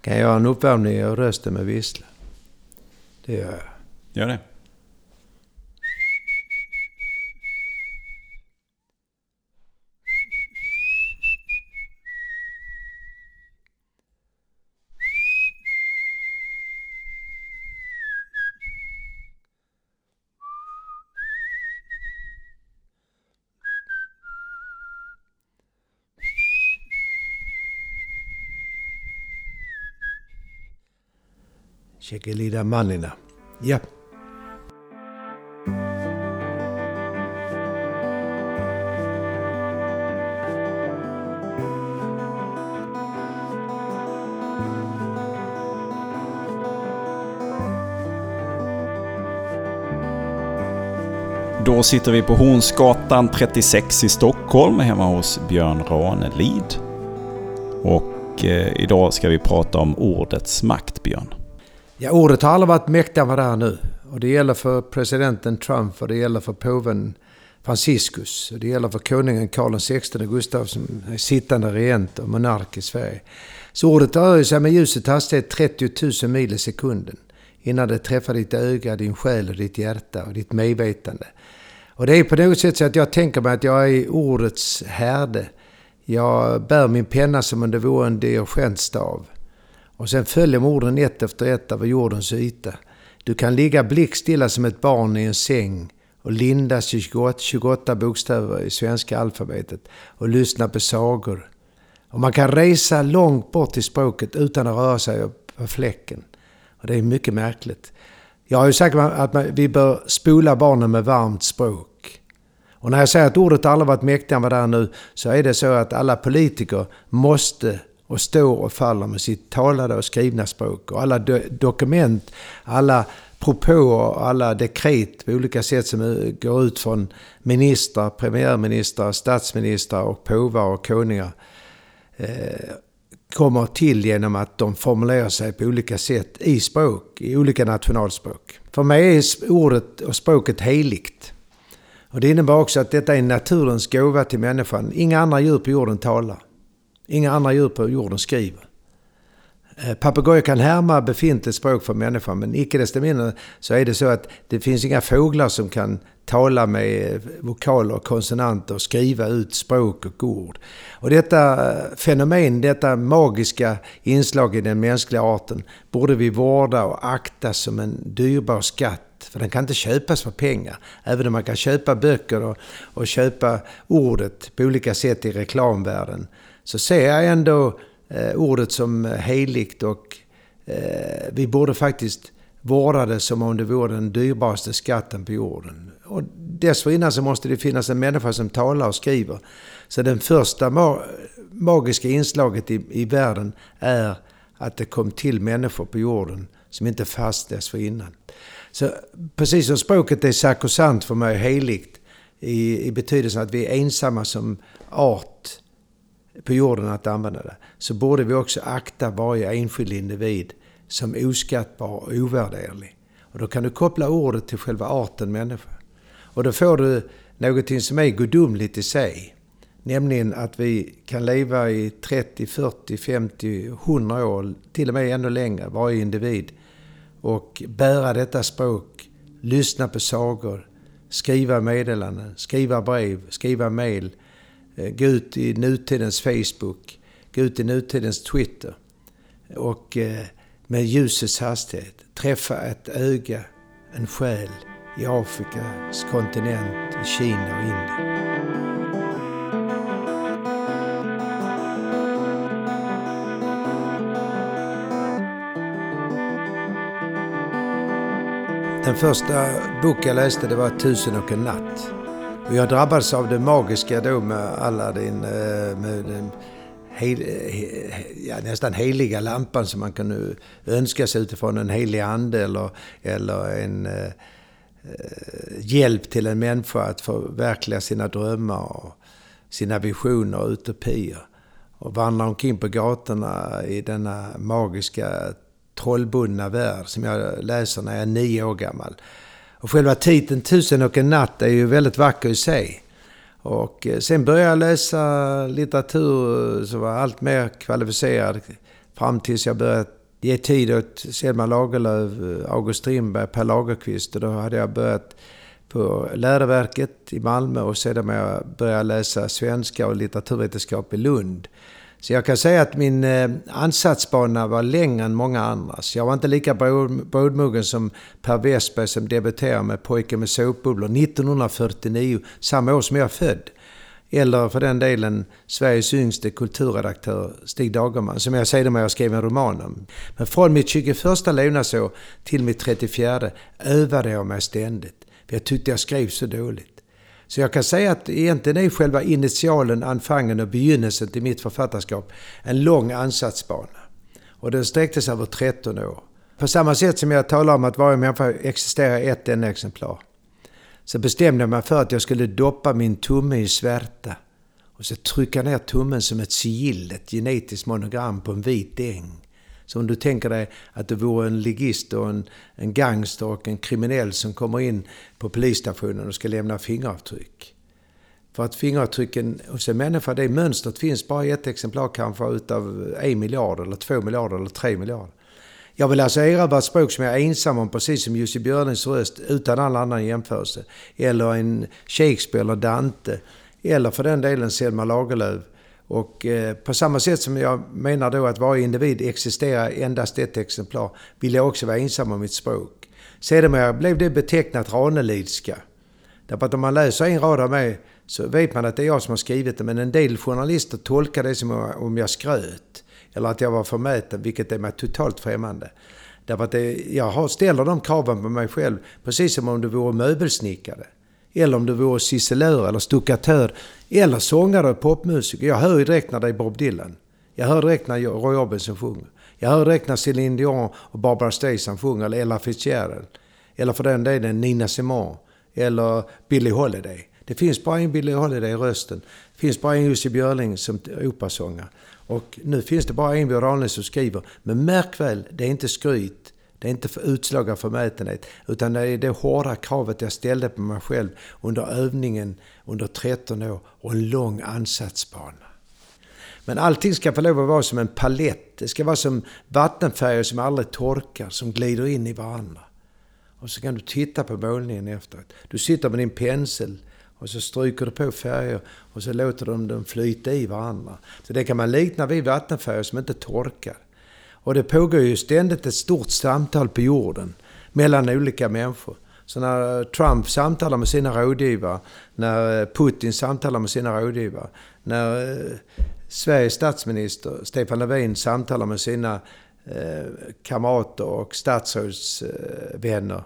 Kan jag göra en uppvärmning av rösten med vissla? Det gör jag. Gör det. Chekelida Mannina. Ja. Då sitter vi på Hornsgatan 36 i Stockholm hemma hos Björn Ranelid. Och eh, idag ska vi prata om ordets makt, Björn. Ja, ordet har aldrig varit mäktigare än vad det är nu. Och det gäller för presidenten Trump och det gäller för påven Franciscus. Och det gäller för konungen Karl XVI Gustav som är sittande regent och monark i Sverige. Så ordet rör sig med ljusets hastighet 30 000 mil i sekunden innan det träffar ditt öga, din själ och ditt hjärta och ditt medvetande. Och det är på något sätt så att jag tänker mig att jag är ordets härde. Jag bär min penna som om det vore en diogentstav. Och sen följer orden ett efter ett över jordens yta. Du kan ligga blickstilla som ett barn i en säng och lindas 28, 28 bokstäver i svenska alfabetet och lyssna på sagor. Och man kan resa långt bort i språket utan att röra sig på fläcken. Och det är mycket märkligt. Jag har ju sagt att vi bör spola barnen med varmt språk. Och när jag säger att ordet aldrig varit mäktigare än vad det är nu så är det så att alla politiker måste och står och faller med sitt talade och skrivna språk. Och alla do dokument, alla propåer, alla dekret på olika sätt som går ut från ministrar, premiärministrar, statsministrar och påvar och konungar eh, kommer till genom att de formulerar sig på olika sätt i språk, i olika nationalspråk. För mig är ordet och språket heligt. Och det innebär också att detta är naturens gåva till människan. Inga andra djur på jorden talar. Inga andra djur på jorden skriver. Eh, Papegojor kan härma befintligt språk för människan men icke desto mindre så är det så att det finns inga fåglar som kan tala med eh, vokaler och konsonanter och skriva ut språk och ord. Och detta eh, fenomen, detta magiska inslag i den mänskliga arten borde vi vårda och akta som en dyrbar skatt för den kan inte köpas för pengar. Även om man kan köpa böcker och, och köpa ordet på olika sätt i reklamvärlden så ser jag ändå eh, ordet som heligt och eh, vi borde faktiskt vårda det som om det vore den dyrbaraste skatten på jorden. Och dessförinnan så måste det finnas en människa som talar och skriver. Så det första ma magiska inslaget i, i världen är att det kom till människor på jorden som inte fanns dessförinnan. Så precis som språket är sakrosant för mig, heligt, i, i betydelsen att vi är ensamma som art på jorden att använda det, så borde vi också akta varje enskild individ som oskattbar och ovärderlig. Och då kan du koppla ordet till själva arten människa. Och då får du någonting som är gudomligt i sig. Nämligen att vi kan leva i 30, 40, 50, 100 år, till och med ännu längre, varje individ. Och bära detta språk, lyssna på sagor, skriva meddelanden, skriva brev, skriva mail, Eh, gå ut i nutidens Facebook, gå ut i nutidens Twitter och eh, med ljusets hastighet träffa ett öga, en själ i Afrikas kontinent, i Kina och Indien. Den första bok jag läste det var Tusen och en natt. Och jag drabbades av det magiska då med Aladdin, eh, med den hel, ja, nästan heliga lampan som man kunde önska sig utifrån en helig ande eller, eller en eh, eh, hjälp till en människa att förverkliga sina drömmar och sina visioner och utopier. Och vandra omkring på gatorna i denna magiska trollbundna värld som jag läser när jag är nio år gammal. Och själva titeln Tusen och en natt är ju väldigt vacker i sig. Och eh, sen började jag läsa litteratur eh, som var allt mer kvalificerad. Fram tills jag började ge tid åt Selma Lagerlöf, eh, August Strindberg, Per Lagerkvist. Och då hade jag börjat på läroverket i Malmö och sedan började jag läsa svenska och litteraturvetenskap i Lund. Så jag kan säga att min eh, ansatsbana var längre än många andras. Jag var inte lika brådmogen som Per Westberg som debuterade med Pojken med såpbubblor 1949, samma år som jag är född. Eller för den delen Sveriges yngste kulturredaktör Stig Dagerman, som jag sedermera skrev en roman om. Men från mitt 21 levnadsår till mitt 34 övade jag mig ständigt. För jag tyckte jag skrev så dåligt. Så jag kan säga att egentligen är själva initialen, anfangen och begynnelsen till mitt författarskap en lång ansatsbana. Och den sträckte sig över 13 år. På samma sätt som jag talar om att varje människa existerar i ett enda exemplar. Så bestämde jag mig för att jag skulle doppa min tumme i svärta. Och så trycka ner tummen som ett sigill, ett genetiskt monogram på en vit äng. Så om du tänker dig att det vore en ligist och en, en gangster och en kriminell som kommer in på polisstationen och ska lämna fingeravtryck. För att fingeravtrycken hos en människa, det mönstret finns bara i ett exemplar kanske utav en miljard eller två miljarder eller tre miljarder. Jag vill alltså erövra ett språk som jag är ensam om, precis som Jussi Björlings röst, utan all annan jämförelse. Eller en Shakespeare eller Dante. Eller för den delen Selma Lagerlöf och eh, på samma sätt som jag menar då att varje individ existerar endast ett exemplar, vill jag också vara ensam om mitt språk. Sedermera blev det betecknat Ranelidska. Därför att om man läser en rad av mig så vet man att det är jag som har skrivit det, men en del journalister tolkar det som om jag skröt. Eller att jag var förmäten, vilket är mig totalt främmande. Därför att det, jag ställer de kraven på mig själv, precis som om du vore möbelsnickare. Eller om du vore ciselör eller stuckatör. Eller sångare och popmusiker. Jag hör ju direkt när det är Bob Dylan. Jag hör direkt när Roy Orbison sjunger. Jag hör direkt när Céline Dion och Barbara Streisand sjunger. Eller Ella Fitzgerald. Eller för den delen Nina Simone. Eller Billie Holiday. Det finns bara en Billie Holiday i rösten. Det finns bara en Jussi Björling som operasångare. Och nu finns det bara en Björn som skriver. Men märk väl, det är inte skryt. Det är inte för utslag av förmätenhet, utan det är det hårda kravet jag ställde på mig själv under övningen under 13 år och en lång ansatsbana. Men allting ska få lov att vara som en palett. Det ska vara som vattenfärger som aldrig torkar, som glider in i varandra. Och så kan du titta på målningen efteråt. Du sitter med din pensel och så stryker du på färger och så låter du dem flyta i varandra. Så det kan man likna vid vattenfärger som inte torkar. Och det pågår ju ständigt ett stort samtal på jorden mellan olika människor. Så när Trump samtalar med sina rådgivare, när eh, Putin samtalar med sina rådgivare, när eh, Sveriges statsminister Stefan Löfven samtalar med sina eh, kamrater och statsrådsvänner,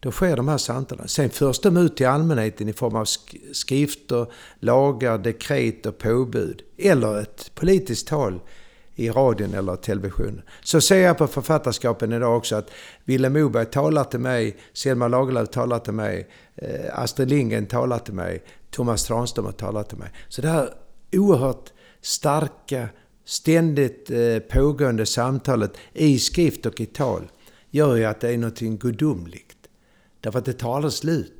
då sker de här samtalen. Sen förs de ut till allmänheten i form av skrifter, lagar, dekret och påbud. Eller ett politiskt tal i radion eller televisionen. Så ser jag på författarskapen idag också att Vilhelm Moberg talar till mig, Selma Lagerlöf talar till mig, eh, Astrid Lindgren talar till mig, Thomas Tranström har talat till mig. Så det här oerhört starka, ständigt eh, pågående samtalet i skrift och i tal gör ju att det är något gudomligt. Därför att det tar aldrig slut.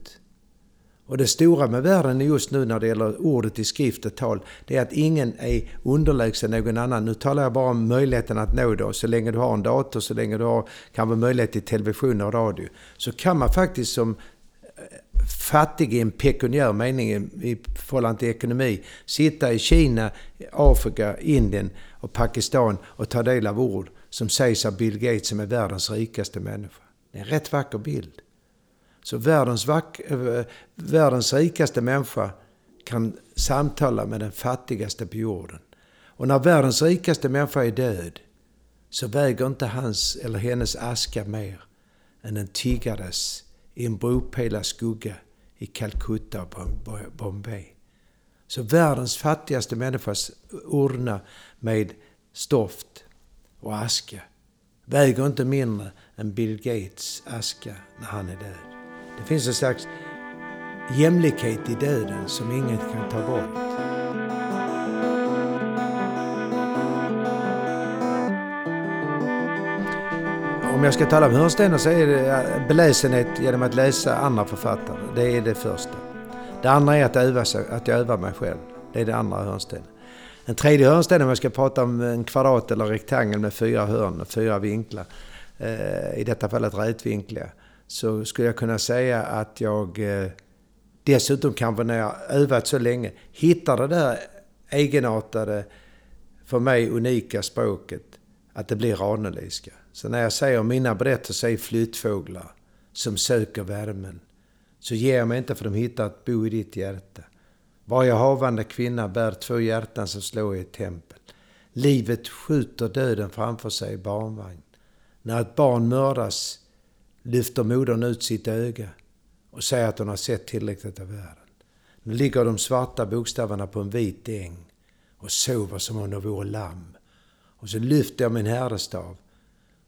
Och det stora med världen just nu när det gäller ordet i skrift och tal, det är att ingen är underlägsen någon annan. Nu talar jag bara om möjligheten att nå det. Så länge du har en dator, så länge du har kan vara möjlighet till television och radio, så kan man faktiskt som eh, fattig i en pekuniär mening i förhållande till ekonomi, sitta i Kina, Afrika, Indien och Pakistan och ta del av ord som sägs av Bill Gates som är världens rikaste människa. Det är en rätt vacker bild. Så världens, vack, eh, världens rikaste människa kan samtala med den fattigaste på jorden. Och när världens rikaste människa är död så väger inte hans eller hennes aska mer än en tiggares i en bropelars skugga i Calcutta och Bombay. Så världens fattigaste människas urna med stoft och aska väger inte mindre än Bill Gates aska när han är död. Det finns en slags jämlikhet i döden som inget kan ta bort. Om jag ska tala om hörnstenar så är det beläsenhet genom att läsa andra författare. Det är det första. Det andra är att, öva sig, att jag övar mig själv. Det är det andra hörnstenen. En tredje hörnsten om jag ska prata om en kvadrat eller rektangel med fyra hörn och fyra vinklar. Eh, I detta fallet rätvinkliga. Så skulle jag kunna säga att jag eh, dessutom kanske när jag övat så länge hittar det där egenartade, för mig unika språket. Att det blir raneliska. Så när jag säger mina berättelser är flyttfåglar som söker värmen. Så ger jag mig inte för de hittar att bo i ditt hjärta. Varje havande kvinna bär två hjärtan som slår i ett tempel. Livet skjuter döden framför sig i barnvagn. När ett barn mördas lyfter modern ut sitt öga och säger att hon har sett tillräckligt av världen. Nu ligger de svarta bokstäverna på en vit äng och sover som om de vore lamm. Och så lyfter jag min härdestav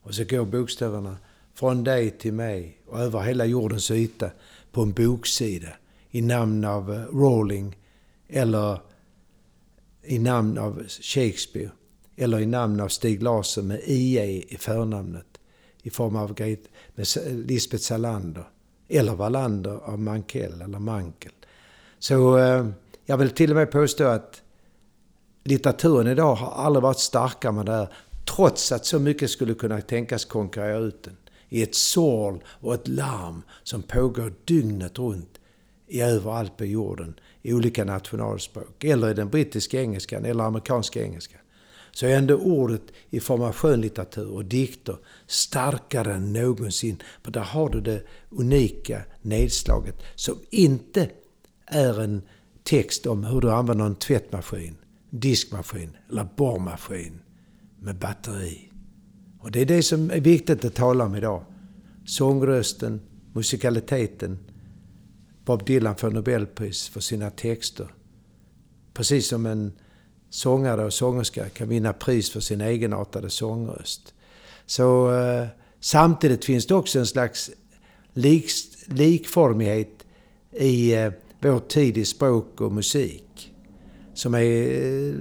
och så går bokstäverna från dig till mig och över hela jordens yta på en boksida i namn av eh, Rowling eller i namn av Shakespeare eller i namn av Stig Larsson med IE i förnamnet i form av Lisbeth Salander eller Wallander av Mankell eller Mankel. Så eh, jag vill till och med påstå att litteraturen idag har aldrig varit starkare med det här trots att så mycket skulle kunna tänkas konkurrera ut den. I ett sorl och ett larm som pågår dygnet runt i överallt på jorden i olika nationalspråk. Eller i den brittiska engelskan eller amerikanska engelskan. Så är ändå ordet i form av skönlitteratur och dikter starkare än någonsin. För där har du det unika nedslaget som inte är en text om hur du använder en tvättmaskin, diskmaskin eller borrmaskin med batteri. Och det är det som är viktigt att tala om idag. Sångrösten, musikaliteten. Bob Dylan får Nobelpris för sina texter. Precis som en sångare och sångerska kan vinna pris för sin egenartade sångröst. Så eh, samtidigt finns det också en slags lik, likformighet i eh, vår tid i språk och musik. Som är eh,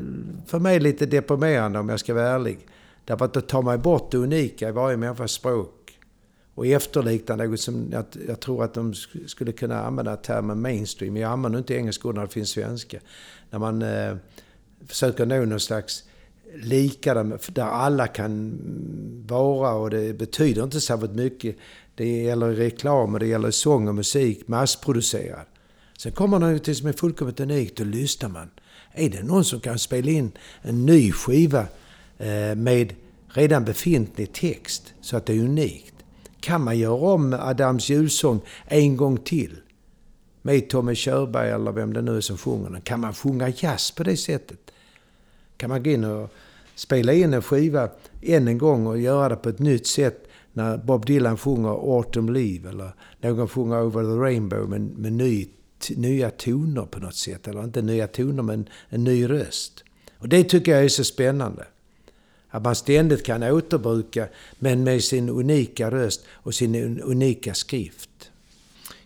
för mig lite deprimerande om jag ska vara ärlig. Därför att då tar man bort det unika i varje människas språk och efterliknar något som jag, jag, tror att de skulle kunna använda termen mainstream. Jag använder inte engelska när det finns svenska. När man eh, försöker nå någon slags lika där alla kan vara och det betyder inte särskilt mycket. Det gäller reklam och det gäller sång och musik, massproducerad. Sen kommer något som är fullkomligt unikt och lyssnar man. Är det någon som kan spela in en ny skiva eh, med redan befintlig text så att det är unikt? Kan man göra om Adams julsång en gång till? Med Tommy Körberg eller vem det nu är som sjunger den. Kan man sjunga jazz på det sättet? Kan man gå in och spela in en skiva än en gång och göra det på ett nytt sätt när Bob Dylan sjunger Autumn Leave eller någon sjunger Over the Rainbow med, med ny, nya toner på något sätt. Eller inte nya toner men en ny röst. Och det tycker jag är så spännande. Att man ständigt kan återbruka, men med sin unika röst och sin unika skrift.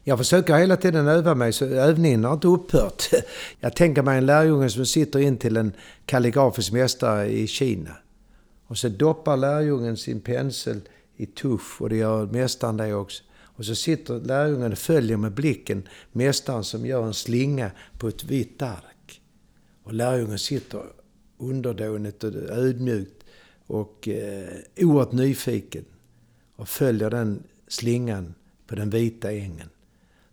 Jag försöker hela tiden öva mig, så övningen har inte upphört. Jag tänker mig en lärjunge som sitter in till en kalligrafisk mästare i Kina. Och så doppar lärjungen sin pensel i tusch och det gör mästaren det också. Och så sitter lärjungen och följer med blicken mästaren som gör en slinga på ett vitt ark. Och lärjungen sitter underdånigt och ödmjukt och eh, oerhört nyfiken och följer den slingan på den vita ängen.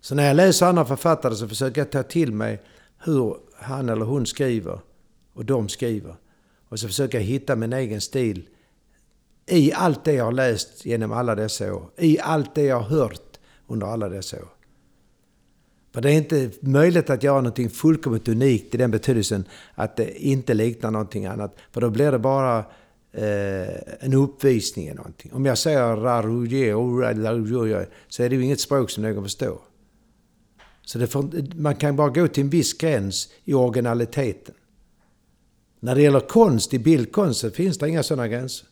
Så när jag läser andra författare så försöker jag ta till mig hur han eller hon skriver och de skriver. Och så försöker jag hitta min egen stil i allt det jag har läst genom alla dessa år. I allt det jag har hört under alla dessa år. För det är inte möjligt att göra någonting fullkomligt unikt i den betydelsen att det inte liknar någonting annat. För då blir det bara eh, en uppvisning i någonting. Om jag säger raruje så är det ju inget språk som någon förstår. Så får, man kan bara gå till en viss gräns i originaliteten. När det gäller konst, i bildkonst, så finns det inga sådana gränser.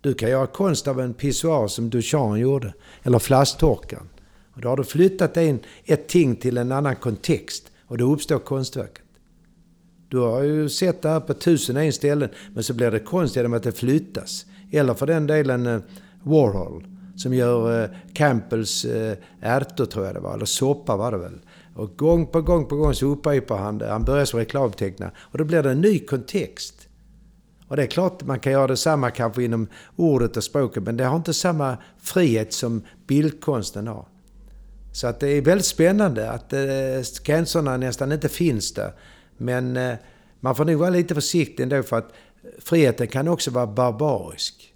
Du kan göra konst av en pissoar som Duchamp gjorde, eller flasktorkaren. Och då har du flyttat in ett ting till en annan kontext och då uppstår konstverket. Du har ju sett det här på tusen en ställen, men så blir det konst genom att det flyttas. Eller för den delen eh, Warhol, som gör eh, Campbells eh, ärtor tror jag det var, eller soppa var det väl. Och gång på gång på gång så upprepar han det. Han börjar som reklamtecknare. Och då blir det en ny kontext. Och det är klart man kan göra detsamma kanske inom ordet och språket, men det har inte samma frihet som bildkonsten har. Så att det är väldigt spännande att eh, gränserna nästan inte finns där. Men eh, man får nog vara lite försiktig ändå för att eh, friheten kan också vara barbarisk.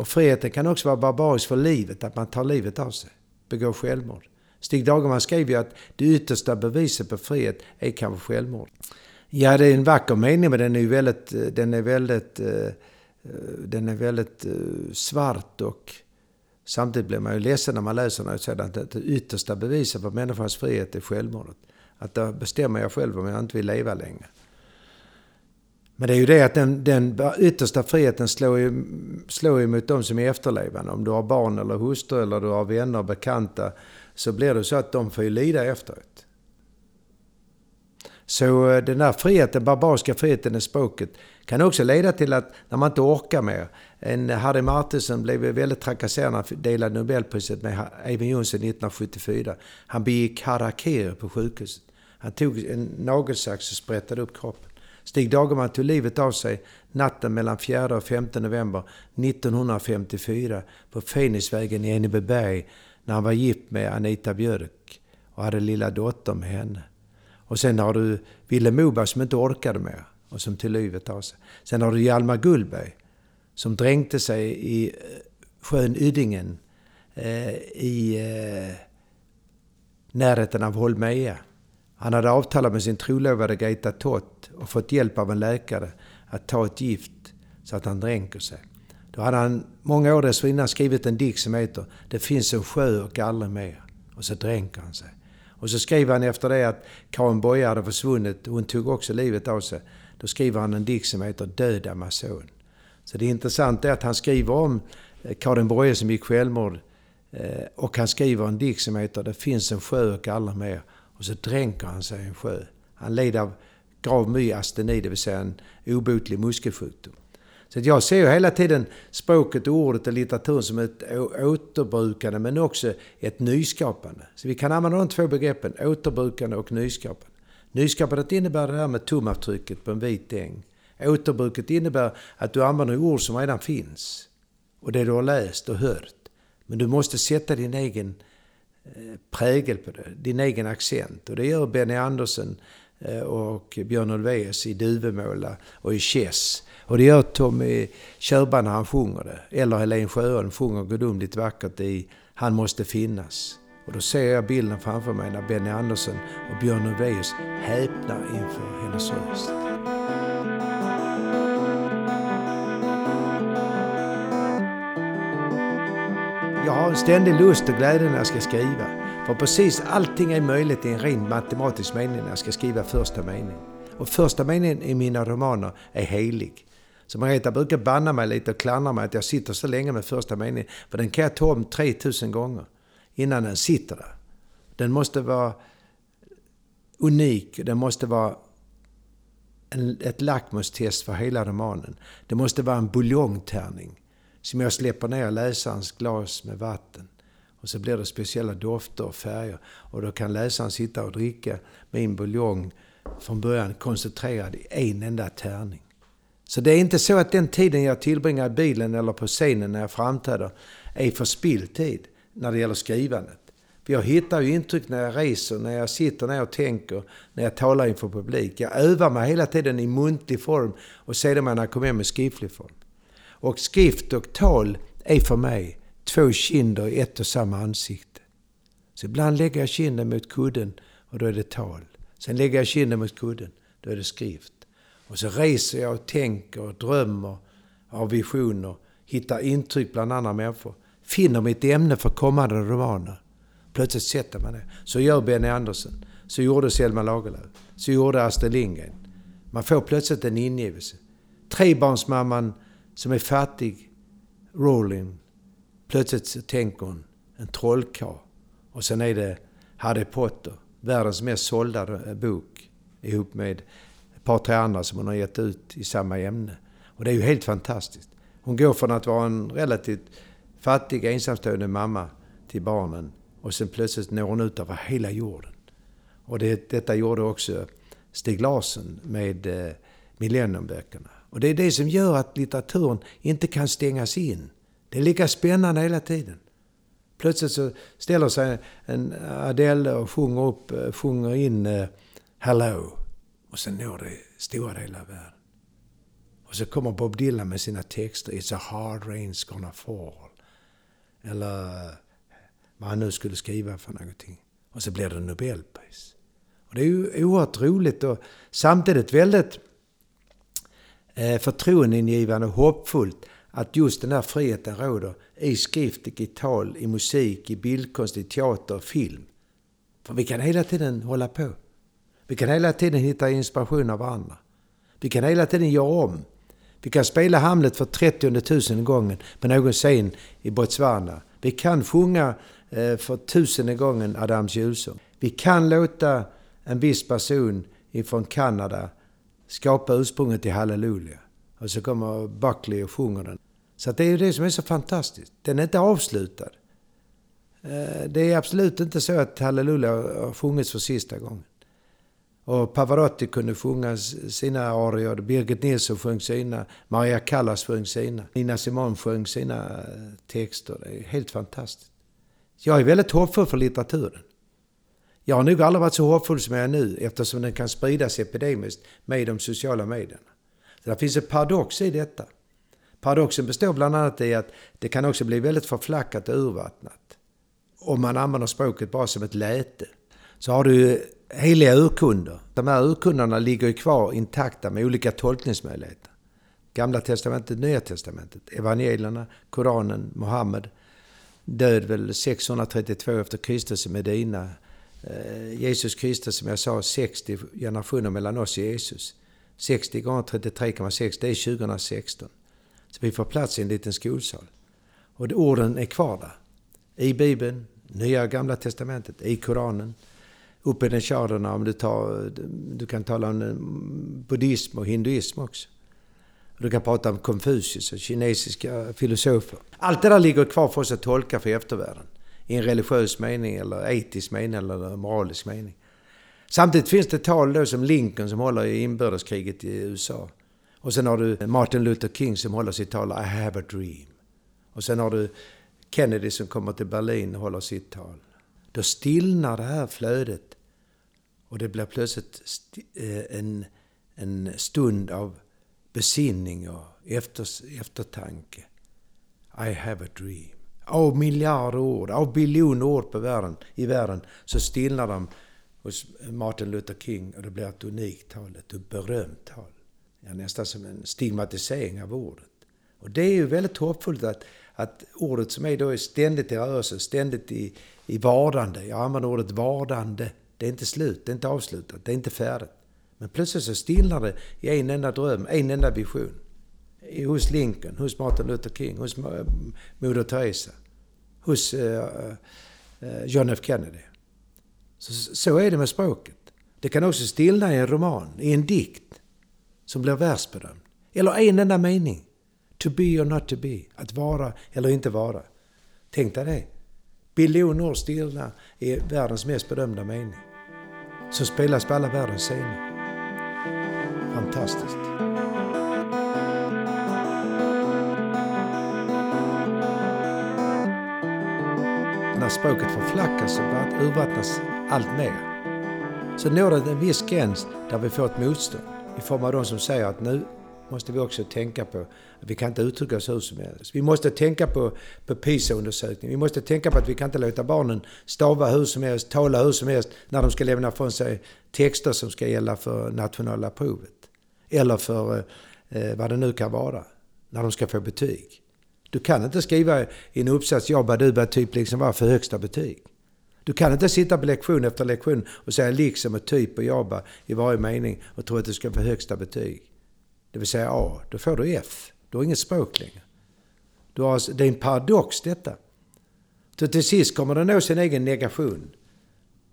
Och friheten kan också vara barbarisk för livet, att man tar livet av sig, begår självmord. Stig Dagerman skrev ju att det yttersta beviset på frihet är kanske självmord. Ja, det är en vacker mening, men den är väldigt, eh, den är väldigt, eh, eh, den är väldigt svart och samtidigt blir man ju ledsen när man läser den och att det yttersta beviset på människans frihet är självmordet. Att då bestämmer jag själv om jag inte vill leva längre. Men det är ju det att den, den yttersta friheten slår ju, slår ju mot de som är efterlevande. Om du har barn eller hustru eller du har vänner och bekanta så blir det så att de får ju lida efteråt. Så eh, den där friheten, barbariska friheten i språket kan också leda till att när man inte orkar mer. En Harry Martinsen blev väldigt trakasserad när han delade Nobelpriset med Eivind Johnson 1974. Han begick harakiri på sjukhuset. Han tog en nagelsax och sprättade upp kroppen. Stig Dagerman tog livet av sig natten mellan 4 och 5 november 1954 på Fenixvägen i Enebyberg när han var gift med Anita Björk och hade lilla dotter med henne. Och sen har du Ville Moberg som inte orkade mer och som tog livet av sig. Sen har du Hjalmar Gullberg som dränkte sig i eh, sjön Ydingen eh, i eh, närheten av Holmeja. Han hade avtalat med sin trolovade Greta Tott och fått hjälp av en läkare att ta ett gift så att han dränker sig. Då hade han många år dessförinnan skrivit en dikt som heter Det finns en sjö och aldrig mer. Och så dränker han sig. Och så skriver han efter det att Karin Boye hade försvunnit, och hon tog också livet av sig. Då skriver han en dikt som heter Död Amazon. Så det intressanta är att han skriver om eh, Karin Boye som gick självmord eh, och han skriver en dikt som heter Det finns en sjö och aldrig mer. Och så dränker han sig i en sjö. Han led av grav myasteni, det vill säga en obotlig muskelsjukdom. Så jag ser ju hela tiden språket, ordet och litteraturen som ett återbrukande men också ett nyskapande. Så vi kan använda de två begreppen, återbrukande och nyskapande. Nyskapandet innebär det här med tumavtrycket på en vit äng. Återbruket innebär att du använder ord som redan finns. Och det du har läst och hört. Men du måste sätta din egen Eh, prägel på det, din egen accent. Och det gör Benny Andersson eh, och Björn Ulvaeus i Duvemåla och i Chess. Och det gör Tommy Körberg när han sjunger det. Eller Helen Sjöholm sjunger gudomligt vackert i Han måste finnas. Och då ser jag bilden framför mig när Benny Andersson och Björn Ulvaeus häpnar inför hennes röst. Jag har en ständig lust och glädje när jag ska skriva. För precis allting är möjligt i en ren matematisk mening när jag ska skriva första meningen. Och första meningen i mina romaner är helig. Så Margareta brukar banna mig lite och klandra mig att jag sitter så länge med första meningen. För den kan jag ta om 3000 gånger innan den sitter där. Den måste vara unik. Den måste vara en, ett lackmustest för hela romanen. Det måste vara en buljongtärning som jag släpper ner läsarens glas med vatten. Och så blir det speciella dofter och färger. Och då kan läsaren sitta och dricka min buljong från början koncentrerad i en enda tärning. Så det är inte så att den tiden jag tillbringar i bilen eller på scenen när jag framträder är förspilld tid när det gäller skrivandet. För jag hittar ju intryck när jag reser, när jag sitter ner och tänker, när jag talar inför publik. Jag övar mig hela tiden i muntlig form och sedan när jag kommer hem i skriftlig form. Och skrift och tal är för mig två kinder i ett och samma ansikte. Så ibland lägger jag kinden mot kudden och då är det tal. Sen lägger jag kinden mot kudden, då är det skrift. Och så reser jag och tänker och drömmer, har visioner, hittar intryck bland andra människor. Finner mitt ämne för kommande romaner. Plötsligt sätter man det. Så gör Benny Andersson. Så gjorde Selma Lagerlöf. Så gjorde Astrid Lindgren. Man får plötsligt en ingivelse. Trebarnsmamman som är fattig, Rowling. Plötsligt så tänker hon en trollkarl. Och sen är det Harry Potter, världens mest sålda eh, bok, ihop med ett par, tre andra som hon har gett ut i samma ämne. Och det är ju helt fantastiskt. Hon går från att vara en relativt fattig, ensamstående mamma till barnen och sen plötsligt når hon ut över hela jorden. Och det, detta gjorde också Stig Larsson med eh, Millenniumböckerna. Och det är det som gör att litteraturen inte kan stängas in. Det är lika spännande hela tiden. Plötsligt så ställer sig en Adele och sjunger, upp, eh, sjunger in eh, Hello. Och sen når det stora delar av världen. Och så kommer Bob Dylan med sina texter. It's a hard rain's gonna fall. Eller eh, vad han nu skulle skriva för någonting. Och så blir det Nobelpris. Och det är ju oerhört roligt och samtidigt väldigt Eh, förtroendeingivande och hoppfullt att just den här friheten råder i skrift, i tal, i musik, i bildkonst, i teater och film. För vi kan hela tiden hålla på. Vi kan hela tiden hitta inspiration av varandra. Vi kan hela tiden göra om. Vi kan spela Hamlet för 30 000 gången på någon scen i Botswana. Vi kan sjunga eh, för tusende gången Adams julsång. Vi kan låta en viss person ifrån Kanada skapa ursprunget till Halleluja. Och så kommer Buckley och sjunger den. Så det är ju det som är så fantastiskt. Den är inte avslutad. Eh, det är absolut inte så att Halleluja har sjungits för sista gången. Och Pavarotti kunde sjunga sina arior, Birgit Nilsson sjöng sina, Maria Callas sjöng sina, Nina Simone sjöng sina eh, texter. Det är helt fantastiskt. Jag är väldigt hoppfull för litteraturen. Jag har nog aldrig varit så hoppfull som jag är nu eftersom den kan spridas epidemiskt med de sociala medierna. Så det finns en paradox i detta. Paradoxen består bland annat i att det kan också bli väldigt förflackat och urvattnat. Om man använder språket bara som ett läte. Så har du ju heliga urkunder. De här urkunderna ligger ju kvar intakta med olika tolkningsmöjligheter. Gamla testamentet, Nya testamentet, evangelierna, Koranen, Mohammed. Död väl 632 efter Kristus i Medina. Eh, Jesus Kristus, som jag sa, 60 generationer mellan oss och Jesus. 60 gånger 33,6, det är 2016. Så vi får plats i en liten skolsal. Och orden är kvar där. I Bibeln, Nya och Gamla Testamentet, i Koranen. Uppe i den om du, tar, du kan tala om eh, buddhism och hinduism också. Du kan prata om Konfucius och kinesiska filosofer. Allt det där ligger kvar för oss att tolka för eftervärlden. I en religiös mening, eller etisk mening, eller moralisk mening. Samtidigt finns det tal då som Lincoln som håller i inbördeskriget i USA. Och sen har du Martin Luther King som håller sitt tal I have a dream. Och sen har du Kennedy som kommer till Berlin och håller sitt tal. Då stillnar det här flödet och det blir plötsligt eh, en, en stund av besinning och eftertanke. I have a dream. Av miljarder ord, av biljoner ord på världen, i världen så stillnar de hos Martin Luther King och det blir ett unikt tal, ett berömt tal. Ja, nästan som en stigmatisering av ordet. Och det är ju väldigt hoppfullt att, att ordet som är då är ständigt i rörelse, ständigt i, i vardande. Jag använder ordet vardande. Det är inte slut, det är inte avslutat, det är inte färdigt. Men plötsligt så stillnar det i en enda dröm, en enda vision. Hos Lincoln, hos Martin Luther King, hos eh, Moder Teresa, hos eh, eh, John F Kennedy. Så, så är det med språket. Det kan också stillna i en roman, i en dikt, som blir världsberömd. Eller en enda mening. To be or not to be. Att vara eller inte vara. Tänk dig det. Biljoner stillna i världens mest bedömda mening. Som spelas på alla världens scener. Fantastiskt. Språket förflackas och urvattnas allt mer så når det en viss gräns där vi får ett motstånd i form av de som säger att nu måste vi också tänka på att vi kan inte uttrycka oss hur som helst. Vi måste tänka på, på PISA-undersökningen. Vi måste tänka på att vi kan inte låta barnen stava hur som helst, tala hur som helst när de ska lämna från sig texter som ska gälla för nationella provet. Eller för eh, vad det nu kan vara, när de ska få betyg. Du kan inte skriva i en uppsats jobba duba typ liksom vara för högsta betyg. Du kan inte sitta på lektion efter lektion och säga liksom och typ och jaba i varje mening och tro att du ska få högsta betyg. Det vill säga A. Då får du F. Du har inget språk längre. Du har, alltså, det är en paradox detta. Så till sist kommer det nå sin egen negation.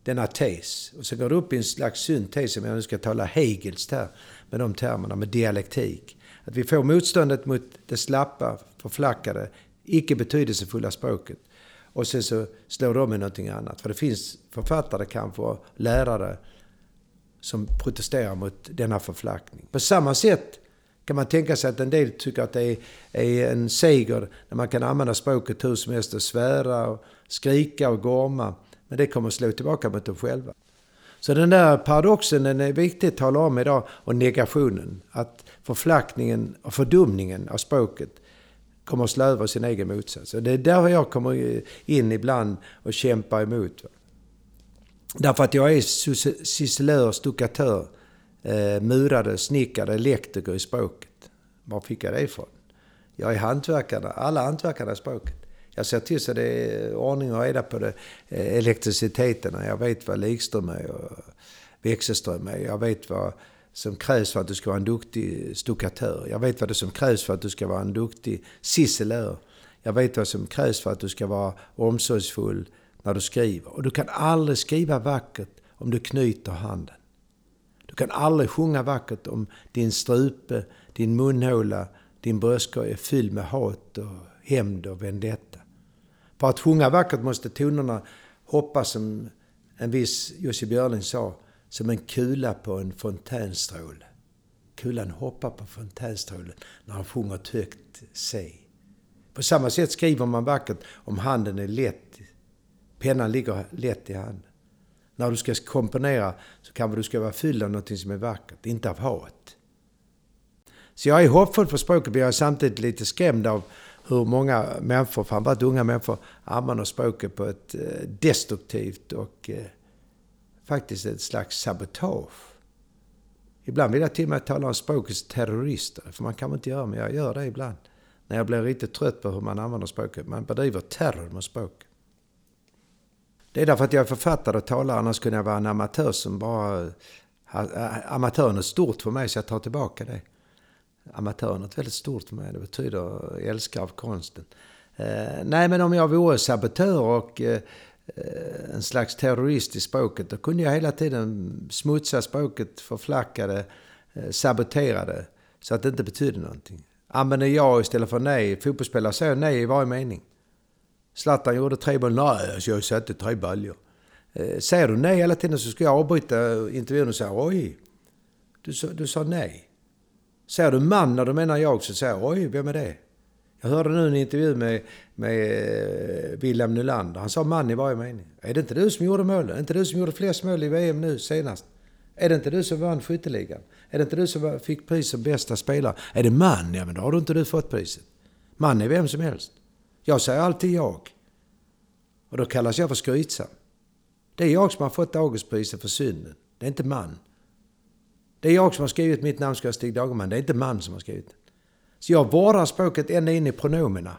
Denna tes. Och så går det upp i en slags syntes, om jag nu ska tala Hegels här, med de termerna, med dialektik. Att vi får motståndet mot det slappa, förflackade, icke betydelsefulla språket. Och sen så slår de med någonting annat. För det finns författare kanske och lärare som protesterar mot denna förflackning. På samma sätt kan man tänka sig att en del tycker att det är, är en seger när man kan använda språket hur som helst och svära och skrika och gorma. Men det kommer att slå tillbaka mot dem själva. Så den där paradoxen den är viktig att tala om idag och negationen. Att förflackningen och fördumningen av språket kommer att slå över sin egen motsats. Och det är där jag kommer in ibland och kämpar emot. Därför att jag är ciselör, stuckatör, eh, murare, snickare, elektriker i språket. Var fick jag det ifrån? Jag är hantverkare, alla hantverkare i språket. Jag ser till så det är ordning och reda på det, eh, elektriciteten. Jag vet vad likström är och växelström är. Jag vet vad som krävs för att du ska vara en duktig stuckatör. Jag vet vad det som krävs för att du ska vara en duktig sisselör. Jag vet vad som krävs för att du ska vara omsorgsfull när du skriver. Och du kan aldrig skriva vackert om du knyter handen. Du kan aldrig sjunga vackert om din strupe, din munhåla, din bröstkorg är fylld med hat och hämnd och vendetta. För att sjunga vackert måste tonerna hoppa som en viss Jussi Björling sa, som en kula på en fontänstråle. Kulan hoppar på fontänstrålen när han sjunger ett högt C. På samma sätt skriver man vackert om handen är lätt. Pennan ligger lätt i handen. När du ska komponera så kanske du ska vara fylld av något som är vackert, inte av hat. Så jag är hoppfull för språket men jag är samtidigt lite skrämd av hur många människor, framförallt unga människor, använder språket på ett eh, destruktivt och eh, faktiskt ett slags sabotage. Ibland vill jag till och med tala om språkets terrorister, för man kan inte göra men jag gör det ibland. När jag blir riktigt trött på hur man använder språket. Man bedriver terror med språket. Det är därför att jag är författare och talare, annars kunde jag vara en amatör som bara... Eh, Amatören är stort för mig, så jag tar tillbaka det. Amatör är väldigt stort för mig. Det betyder älskar av konsten. Eh, nej, men om jag vore sabotör och eh, en slags terrorist i språket, då kunde jag hela tiden smutsa språket, förflacka det, eh, sabotera det, så att det inte betydde någonting. Använder jag istället för nej. Fotbollsspelare säger nej i varje mening. Zlatan gjorde tre mål. Nej, jag jag satte tre baljor. Eh, säger du nej hela tiden så ska jag avbryta intervjun och säga oj, du du sa nej. Säger du man när du menar jag så säger jag oj, vem är det? Jag hörde nu en intervju med, med eh, William Nylander. Han sa man i varje mening. Är det inte du som gjorde målen? Är det inte du som gjorde flest mål i VM nu senast? Är det inte du som vann skytteligan? Är det inte du som fick pris som bästa spelare? Är det man? Ja, men då har du inte du fått priset. Man är vem som helst. Jag säger alltid jag. Och då kallas jag för skrytsam. Det är jag som har fått Augustpriset för synden. Det är inte man. Det är jag som har skrivit mitt namn ska Stig Dagerman. Det är inte man som har skrivit det. Så jag vårdar språket ända in i pronomena.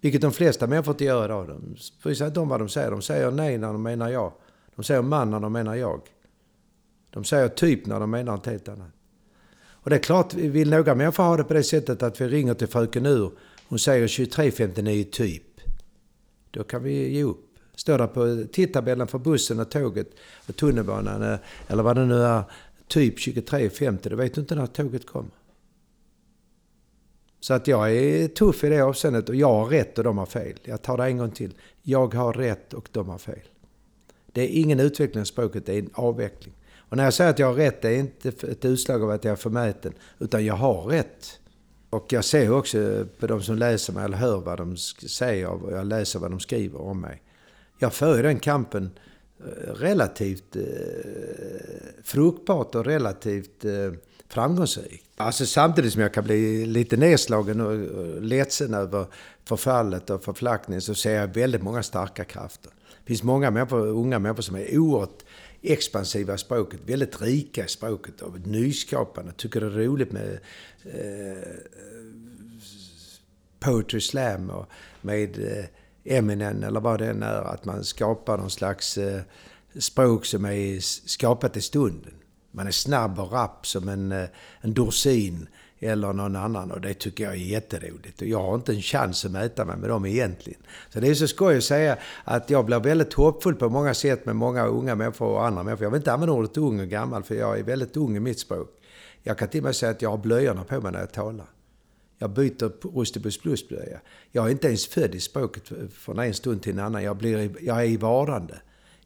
Vilket de flesta människor inte gör idag. De bryr sig inte om vad de säger. De säger nej när de menar ja. De säger man när de menar jag. De säger typ när de menar något helt annat. Och det är klart, vill några människor ha det på det sättet att vi ringer till fröken Ur. Hon säger 2359 typ. Då kan vi ge upp. Står där på tidtabellen för bussen och tåget och tunnelbanan eh, eller vad det nu är, typ 23.50. Då vet du inte när tåget kommer. Så att jag är tuff i det avseendet och jag har rätt och de har fel. Jag tar det en gång till. Jag har rätt och de har fel. Det är ingen utveckling av språket, det är en avveckling. Och när jag säger att jag har rätt, det är inte ett utslag av att jag är förmäten, utan jag har rätt. Och jag ser också på de som läser mig, eller hör vad de säger och jag läser vad de skriver om mig. Jag för den kampen Eh, relativt eh, fruktbart och relativt eh, framgångsrikt. Alltså samtidigt som jag kan bli lite nedslagen och ledsen över förfallet och förflackningen så ser jag väldigt många starka krafter. Det finns många människor, unga människor som är oerhört expansiva språket, väldigt rika i språket och nyskapande. Tycker det är roligt med eh, poetry slam och med eh, Eminem eller vad det än är. Att man skapar någon slags eh, språk som är skapat i stunden. Man är snabb och rapp som en, eh, en Dorsin eller någon annan och det tycker jag är jätteroligt. Och jag har inte en chans att mäta mig med dem egentligen. Så det är så skoj att säga att jag blir väldigt hoppfull på många sätt med många unga människor och andra människor. Jag vill inte använda ordet ung och gammal för jag är väldigt ung i mitt språk. Jag kan till och med säga att jag har blöjorna på mig när jag talar. Jag byter Rustibus plus-blöja. Jag är inte ens född i språket från en stund till en annan. Jag, blir, jag är i vardande.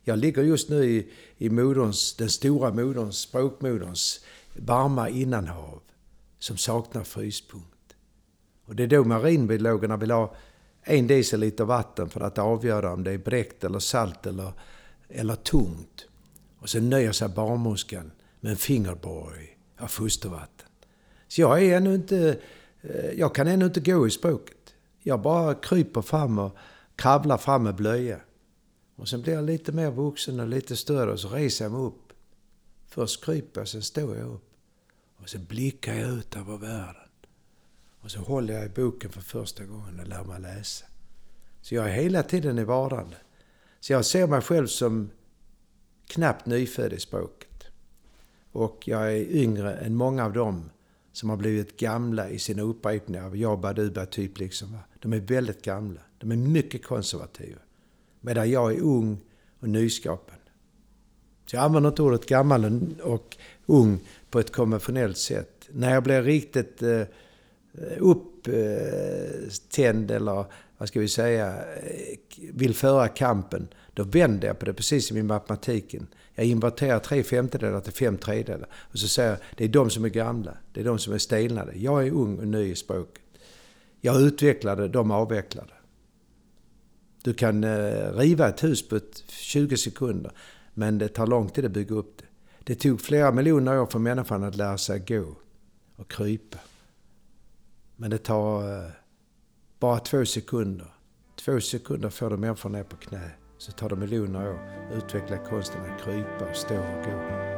Jag ligger just nu i, i moderns, den stora moderns, språkmoderns varma innanhav som saknar fryspunkt. Och det är då marinbiologerna vill ha en deciliter vatten för att avgöra om det är bräckt eller salt eller, eller tungt. Och sen nöjer sig barnmorskan med en fingerborg av fostervatten. Så jag är ännu inte... Eh, jag kan ännu inte gå i språket. Jag bara kryper fram och kravlar fram med blöja. Och sen blir jag lite mer vuxen och lite större och så reser jag mig upp. Först kryper jag, sen står jag upp. Och sen blickar jag ut över världen. Och så håller jag i boken för första gången och lär mig läsa. Så jag är hela tiden i vardande. Så jag ser mig själv som knappt nyfödd i språket. Och jag är yngre än många av dem som har blivit gamla i sina upprepningar av Jabba Duba typ liksom. De är väldigt gamla. De är mycket konservativa. Medan jag är ung och nyskapande. Så jag använder inte ordet gammal och ung på ett konventionellt sätt. När jag blir riktigt eh, eh upptänd eller vad ska vi säga, eh, vill föra kampen, då vänder jag på det precis som i matematiken. Jag inverterar tre femtedelar till fem tredjedelar. Och så säger jag, det är de som är gamla, det är de som är stelnade. Jag är ung och ny i språket. Jag utvecklade, de avvecklade. Du kan eh, riva ett hus på 20 sekunder, men det tar lång tid att bygga upp det. Det tog flera miljoner år för människan att lära sig gå och krypa. Men det tar eh, bara två sekunder. Två sekunder får du människan ner på knä. Så tar det miljoner år att utveckla konsten att krypa och stå och gå.